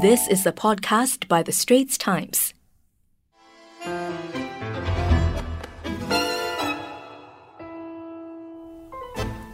This is a podcast by The Straits Times.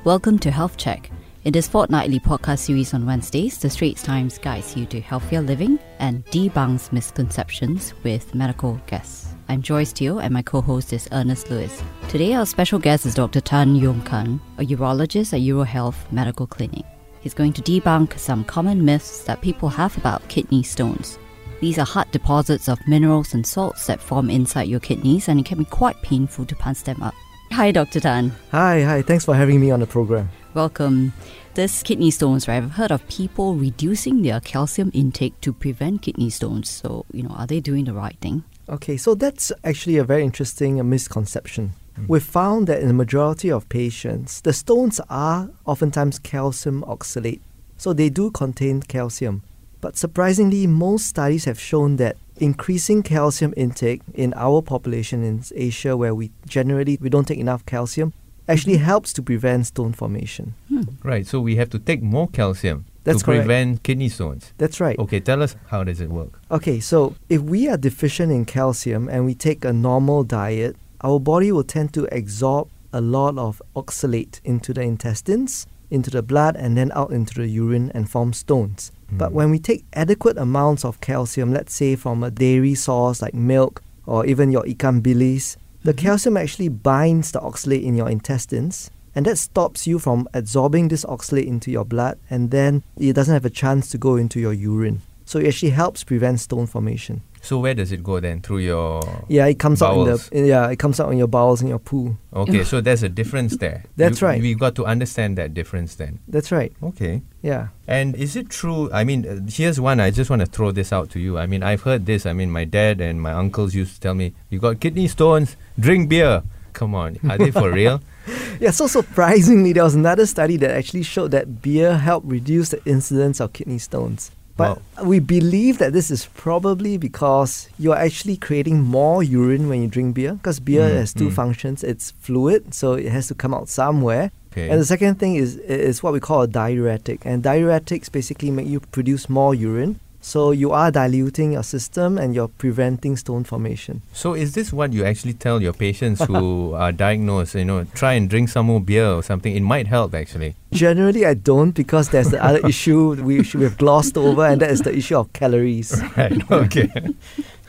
Welcome to Health Check. In this fortnightly podcast series on Wednesdays, The Straits Times guides you to healthier living and debunks misconceptions with medical guests. I'm Joyce Teo and my co-host is Ernest Lewis. Today our special guest is Dr. Tan Yong Kang, a urologist at UroHealth Medical Clinic. He's going to debunk some common myths that people have about kidney stones. These are hard deposits of minerals and salts that form inside your kidneys and it can be quite painful to punch them up. Hi, Dr. Tan. Hi, hi. Thanks for having me on the program. Welcome. This kidney stones, right? I've heard of people reducing their calcium intake to prevent kidney stones. So, you know, are they doing the right thing? Okay, so that's actually a very interesting misconception. Mm. We've found that in the majority of patients, the stones are oftentimes calcium oxalate. So they do contain calcium. But surprisingly, most studies have shown that increasing calcium intake in our population in Asia where we generally we don't take enough calcium actually mm-hmm. helps to prevent stone formation. Hmm. Right, so we have to take more calcium That's to prevent kidney stones. That's right. Okay, tell us how does it work? Okay, so if we are deficient in calcium and we take a normal diet, our body will tend to absorb a lot of oxalate into the intestines, into the blood, and then out into the urine and form stones. Mm. But when we take adequate amounts of calcium, let's say from a dairy source like milk or even your ikan bilis, the mm-hmm. calcium actually binds the oxalate in your intestines and that stops you from absorbing this oxalate into your blood and then it doesn't have a chance to go into your urine. So it actually helps prevent stone formation. So where does it go then? Through your yeah, it comes bowels. out in the yeah, it comes out in your bowels in your poo. Okay, so there's a difference there. That's you, right. We've got to understand that difference then. That's right. Okay. Yeah. And is it true? I mean, uh, here's one. I just want to throw this out to you. I mean, I've heard this. I mean, my dad and my uncles used to tell me, "You got kidney stones, drink beer." Come on, are they for real? Yeah, so surprisingly, there was another study that actually showed that beer helped reduce the incidence of kidney stones. But wow. we believe that this is probably because you're actually creating more urine when you drink beer, because beer mm, has two mm. functions. It's fluid, so it has to come out somewhere. Okay. And the second thing is is what we call a diuretic. And diuretics basically make you produce more urine. So you are diluting your system and you're preventing stone formation. So is this what you actually tell your patients who are diagnosed, you know, try and drink some more beer or something? It might help actually. Generally I don't because there's the other issue we should have glossed over and that is the issue of calories. Right, okay.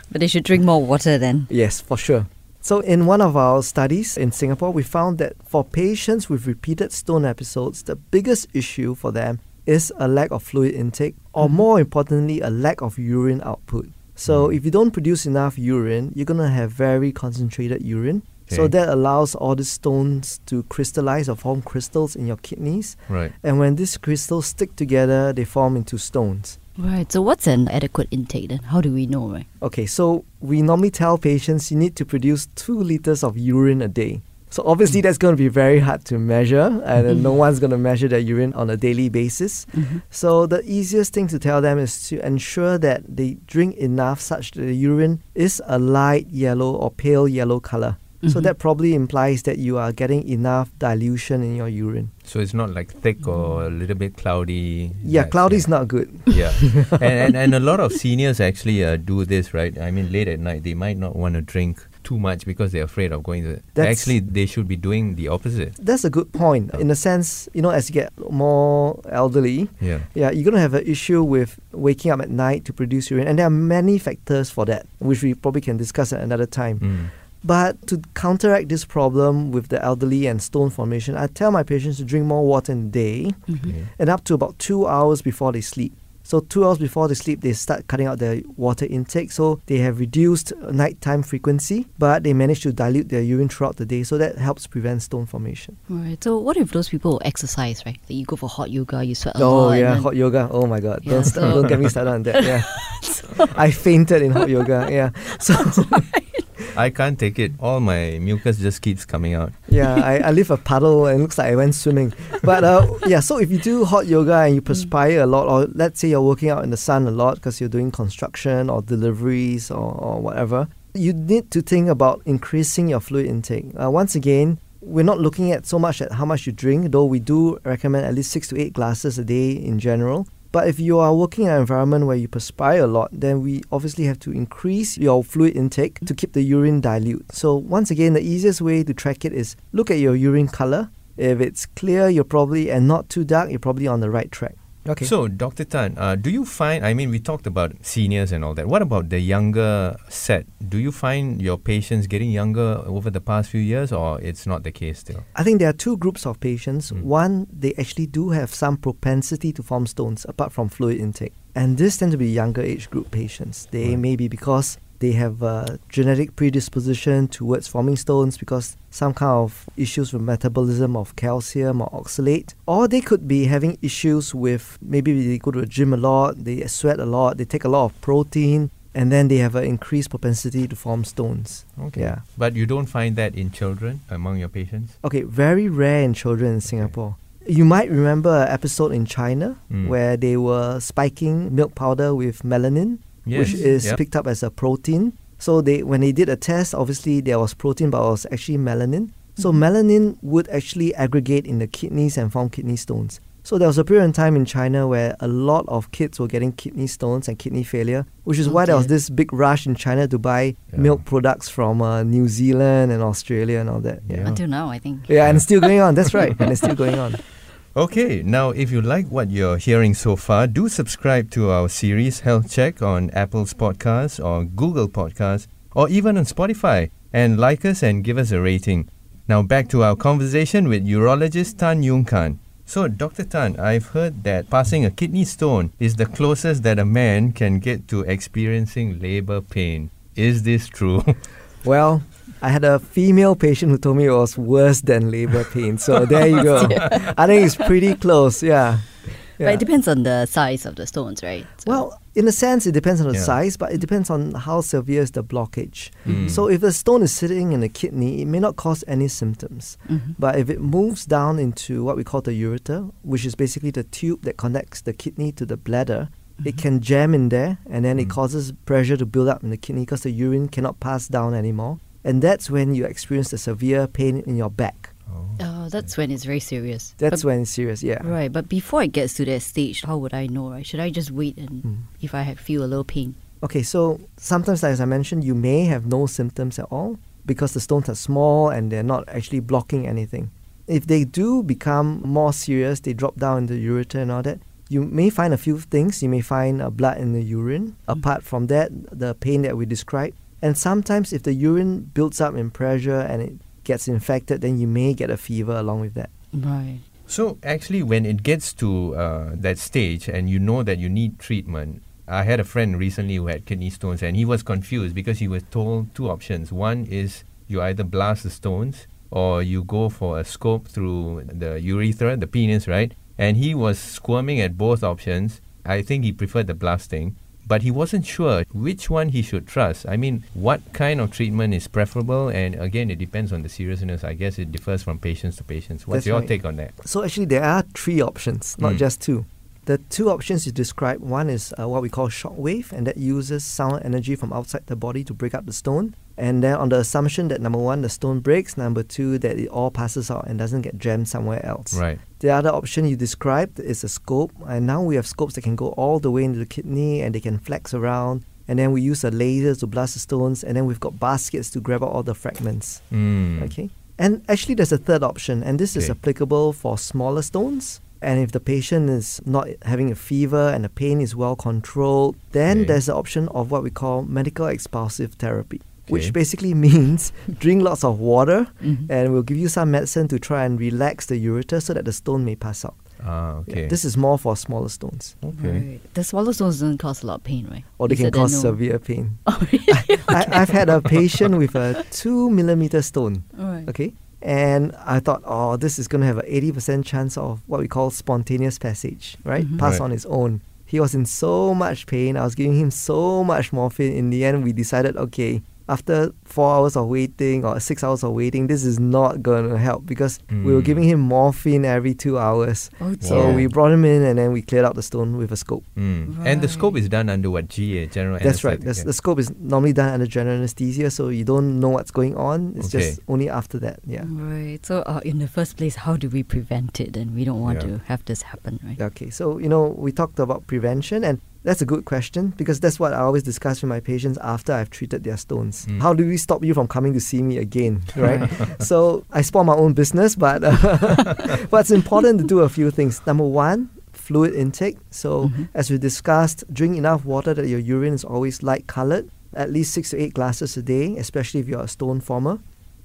but they should drink more water then. Yes, for sure. So, in one of our studies in Singapore, we found that for patients with repeated stone episodes, the biggest issue for them is a lack of fluid intake, or mm-hmm. more importantly, a lack of urine output. So, mm. if you don't produce enough urine, you're going to have very concentrated urine. Okay. So that allows all the stones to crystallize or form crystals in your kidneys. Right. And when these crystals stick together, they form into stones. Right. So what's an adequate intake then? How do we know, right? Okay, so we normally tell patients you need to produce two liters of urine a day. So obviously that's going to be very hard to measure, and mm-hmm. no one's going to measure their urine on a daily basis. Mm-hmm. So the easiest thing to tell them is to ensure that they drink enough such that the urine is a light yellow or pale yellow color. Mm-hmm. So that probably implies that you are getting enough dilution in your urine. So it's not like thick or a little bit cloudy. Yeah, cloudy is not good. Yeah, and, and and a lot of seniors actually uh, do this, right? I mean, late at night they might not want to drink too much because they're afraid of going to. That's, actually, they should be doing the opposite. That's a good point. In a sense, you know, as you get more elderly, yeah, yeah, you're gonna have an issue with waking up at night to produce urine, and there are many factors for that, which we probably can discuss at another time. Mm. But to counteract this problem with the elderly and stone formation, I tell my patients to drink more water in the day mm-hmm. and up to about two hours before they sleep. So two hours before they sleep, they start cutting out their water intake. So they have reduced nighttime frequency, but they manage to dilute their urine throughout the day. So that helps prevent stone formation. Right. So what if those people exercise, right? That you go for hot yoga, you sweat a oh, lot. Oh yeah, hot yoga. Oh my God. Yeah, don't, so don't get me started on that. Yeah. I fainted in hot yoga. Yeah. So I can't take it. All my mucus just keeps coming out. Yeah, I, I leave a puddle and it looks like I went swimming. But uh, yeah, so if you do hot yoga and you mm. perspire a lot, or let's say you're working out in the sun a lot because you're doing construction or deliveries or, or whatever, you need to think about increasing your fluid intake. Uh, once again, we're not looking at so much at how much you drink, though we do recommend at least six to eight glasses a day in general. But if you are working in an environment where you perspire a lot, then we obviously have to increase your fluid intake to keep the urine dilute. So once again, the easiest way to track it is look at your urine color. If it's clear, you're probably and not too dark, you're probably on the right track. Okay. So, Dr. Tan, uh, do you find, I mean, we talked about seniors and all that. What about the younger set? Do you find your patients getting younger over the past few years or it's not the case still? I think there are two groups of patients. Mm. One, they actually do have some propensity to form stones apart from fluid intake. And this tend to be younger age group patients. They Right. may be because they have a genetic predisposition towards forming stones because some kind of issues with metabolism of calcium or oxalate. Or they could be having issues with maybe they go to the gym a lot, they sweat a lot, they take a lot of protein, and then they have an increased propensity to form stones. Okay. Yeah. But you don't find that in children among your patients? Okay, very rare in children in Singapore. You might remember an episode in China Mm. where they were spiking milk powder with melamine, which is Yep. picked up as a protein. So they when they did a test, obviously there was protein, but it was actually melamine. So melamine would actually aggregate in the kidneys and form kidney stones. So there was a period in time in China where a lot of kids were getting kidney stones and kidney failure, which is why there was this big rush in China to buy Yeah. milk products from uh, New Zealand and Australia and all that. Yeah. Until now, I think. Yeah, and it's still going on. That's right. and it's still going on. Okay, now if you like what you're hearing so far, do subscribe to our series Health Check on Apple's podcast or Google Podcast or even on Spotify and like us and give us a rating. Now back to our conversation with urologist Tan Yong Kang. So, Dr. Tan, I've heard that passing a kidney stone is the closest that a man can get to experiencing labor pain. Is this true? Well, I had a female patient who told me it was worse than labor pain. So there you go. I think it's pretty close. Yeah. But it depends on the size of the stones, right? So- Well, in a sense, it depends on the Yeah. size, but it depends on how severe is the blockage. Mm. So if a stone is sitting in the kidney, it may not cause any symptoms. Mhm. But if it moves down into what we call the ureter, which is basically the tube that connects the kidney to the bladder, it can jam in there and then it Mm. causes pressure to build up in the kidney because the urine cannot pass down anymore. And that's when you experience the severe pain in your back. Oh, that's when it's very serious. That's But- when it's serious, yeah. Right, but before it gets to that stage, how would I know? Right? Should I just wait and Mm. if I have feel a little pain? Okay, so sometimes, as I mentioned, you may have no symptoms at all because the stones are small and they're not actually blocking anything. If they do become more serious, they drop down in the ureter and all that, you may find a few things. You may find uh, blood in the urine. Apart from that, the pain that we described. And sometimes, if the urine builds up in pressure and it gets infected, then you may get a fever along with that. Right. So actually, when it gets to uh, that stage and you know that you need treatment, I had a friend recently who had kidney stones and he was confused because he was told two options. One is you either blast the stones or you go for a scope through the urethra, the penis, right? And he was squirming at both options. I think he preferred the blasting, but he wasn't sure which one he should trust. I mean, what kind of treatment is preferable? And again, it depends on the seriousness. I guess it differs from patients to patients. What's That's your right. take on that? So actually, there are three options, not Mm. just two. The two options you described, one is uh, what we call shock wave, and that uses sound energy from outside the body to break up the stone. And then on the assumption that number one, the stone breaks, number two, that it all passes out and doesn't get jammed somewhere else. Right. The other option you described is a scope, and now we have scopes that can go all the way into the kidney and they can flex around. And then we use a laser to blast the stones, and then we've got baskets to grab out all the fragments. Mm. Okay. And actually, there's a third option, and this is applicable for smaller stones. And if the patient is not having a fever and the pain is well controlled, then Okay. there's the option of what we call medical expulsive therapy, Okay. which basically means drink lots of water Mhm. and we'll give you some medicine to try and relax the ureter so that the stone may pass out. Ah, Yeah, okay. This is more for smaller stones, okay. Right. The smaller stones don't cause a lot of pain, right? or they You can cause no. severe pain. Oh, really? I, I've had a patient with a two millimeter stone. Alright. Okay. And I thought, oh, this is going to have an 80% chance of what we call spontaneous passage, right? Mhm. Pass Right. on its own. He was in so much pain. I was giving him so much morphine. In the end, we decided, okay, after four hours of waiting or six hours of waiting, this is not going to help because we were Mm. giving him morphine every two hours. Oh, So we brought him in and then we cleared out the stone with a scope. Mm. And the scope is done under what? GA, general That's right. That's, yeah. the scope is normally done under general anesthesia, so you don't know what's going on. It's Okay. just only after that. Yeah. Right. So, uh, in the first place, how do we prevent it? And we don't want Yeah. to have this happen, right? Okay, so you know we talked about prevention, and that's a good question because that's what I always discuss with my patients after I've treated their stones. Mm. How do we stop you from coming to see me again, right? so I spoil my own business, but uh, but it's important to do a few things. Number one, fluid intake. So Mhm. as we discussed, drink enough water that your urine is always light colored, at least six to eight glasses a day, especially if you're a stone former.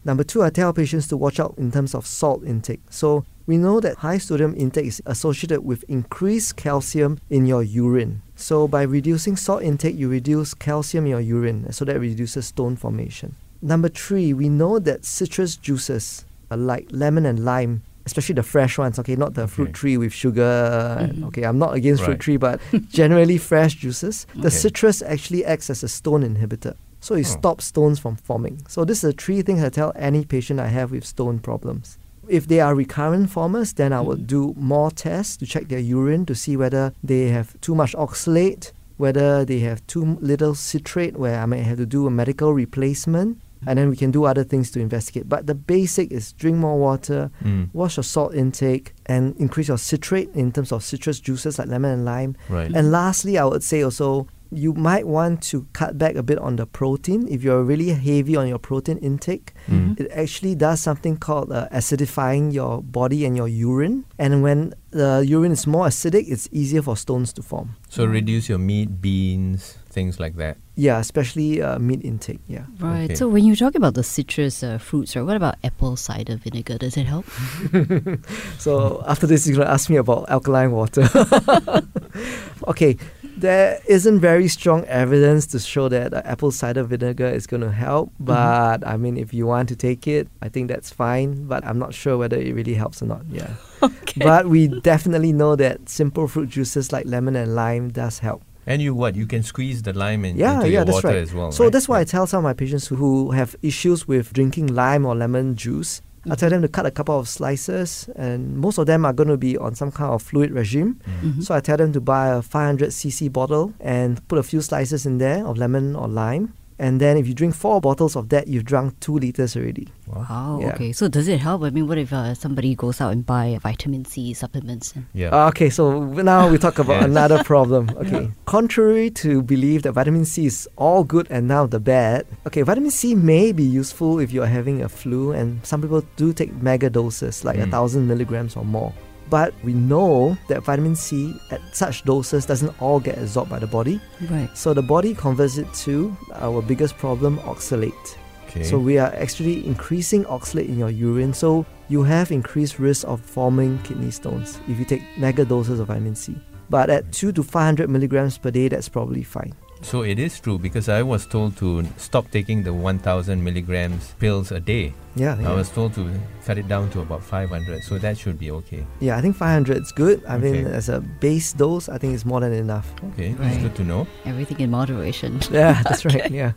Number two, I tell patients to watch out in terms of salt intake. So we know that high sodium intake is associated with increased calcium in your urine. So by reducing salt intake, you reduce calcium in your urine, so that reduces stone formation. Number three, we know that citrus juices, uh, like lemon and lime, especially the fresh ones, okay, not the fruit tree with sugar. and- Mhm. Okay, I'm not against fruit tree, but generally fresh juices. The Okay. citrus actually acts as a stone inhibitor. So it Oh. stops stones from forming. So this is the three things I tell any patient I have with stone problems. If they are recurrent formers, then I would do more tests to check their urine to see whether they have too much oxalate, whether they have too little citrate, where I may have to do a medical replacement, and then we can do other things to investigate. But the basic is drink more water, Mm. watch your salt intake, and increase your citrate in terms of citrus juices like lemon and lime. Right. And lastly, I would say also you might want to cut back a bit on the protein. If you're really heavy on your protein intake, Mm. it actually does something called uh, acidifying your body and your urine. And when the urine is more acidic, it's easier for stones to form. So reduce your meat, beans, things like that. Yeah, especially uh, meat intake. Yeah. Right. Okay. So, when you talk about the citrus uh, fruits, right, what about apple cider vinegar? Does it help? So after this, you're gonna ask me about alkaline water. okay, there isn't very strong evidence to show that uh, apple cider vinegar is going to help. But I mean, if you want to take it, I think that's fine. But I'm not sure whether it really helps or not. Yeah. Okay. But we definitely know that simple fruit juices like lemon and lime does help. And you what? You can squeeze the lime in, Yeah, into yeah, your that's water right. as well. So right? that's why I tell some of my patients who have issues with drinking lime or lemon juice, I tell them to cut a couple of slices, and most of them are going to be on some kind of fluid regime. Mm. Mhm. So I tell them to buy a 500cc bottle and put a few slices in there of lemon or lime. And then if you drink four bottles of that, you've drunk two liters already. Wow. Wow. Yeah. Okay. So, does it help? I mean, what if uh, somebody goes out and buy vitamin C supplements? Yeah. Uh, okay, so now we talk about Yes. another problem. Okay, contrary to believe that vitamin C is all good and now the bad. Okay, vitamin C may be useful if you are having a flu, and some people do take mega doses, like a Mm. thousand milligrams or more. But we know that vitamin C at such doses doesn't all get absorbed by the body. right. So the body converts it to our biggest problem, oxalate. okay. So we are actually increasing oxalate in your urine. So you have increased risk of forming kidney stones if you take mega doses of vitamin C. But at 2 to 500 milligrams per day, that's probably fine. So it is true because I was told to stop taking the 1000 milligrams pills a day. Yeah, I yeah. was told to cut it down to about 500. So that should be okay. yeah I think 500 is good. I mean, as a base dose, I think it's more than enough. Okay, that's Right. good to know. Everything in moderation. Yeah, that's right. Yeah.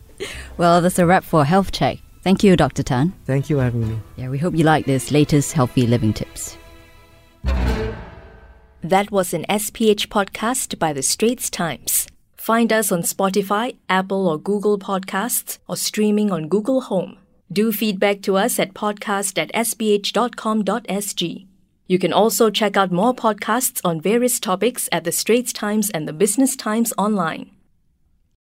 Well, that's a wrap for Health Check. Thank you, Dr. Tan. Thank you for having me. Yeah, we hope you like this latest healthy living tips. That was an SPH podcast by The Straits Times. Find us on Spotify, Apple or Google Podcasts, or streaming on Google Home. Do feedback to us at podcast at sph.com.sg. You can also check out more podcasts on various topics at The Straits Times and The Business Times online.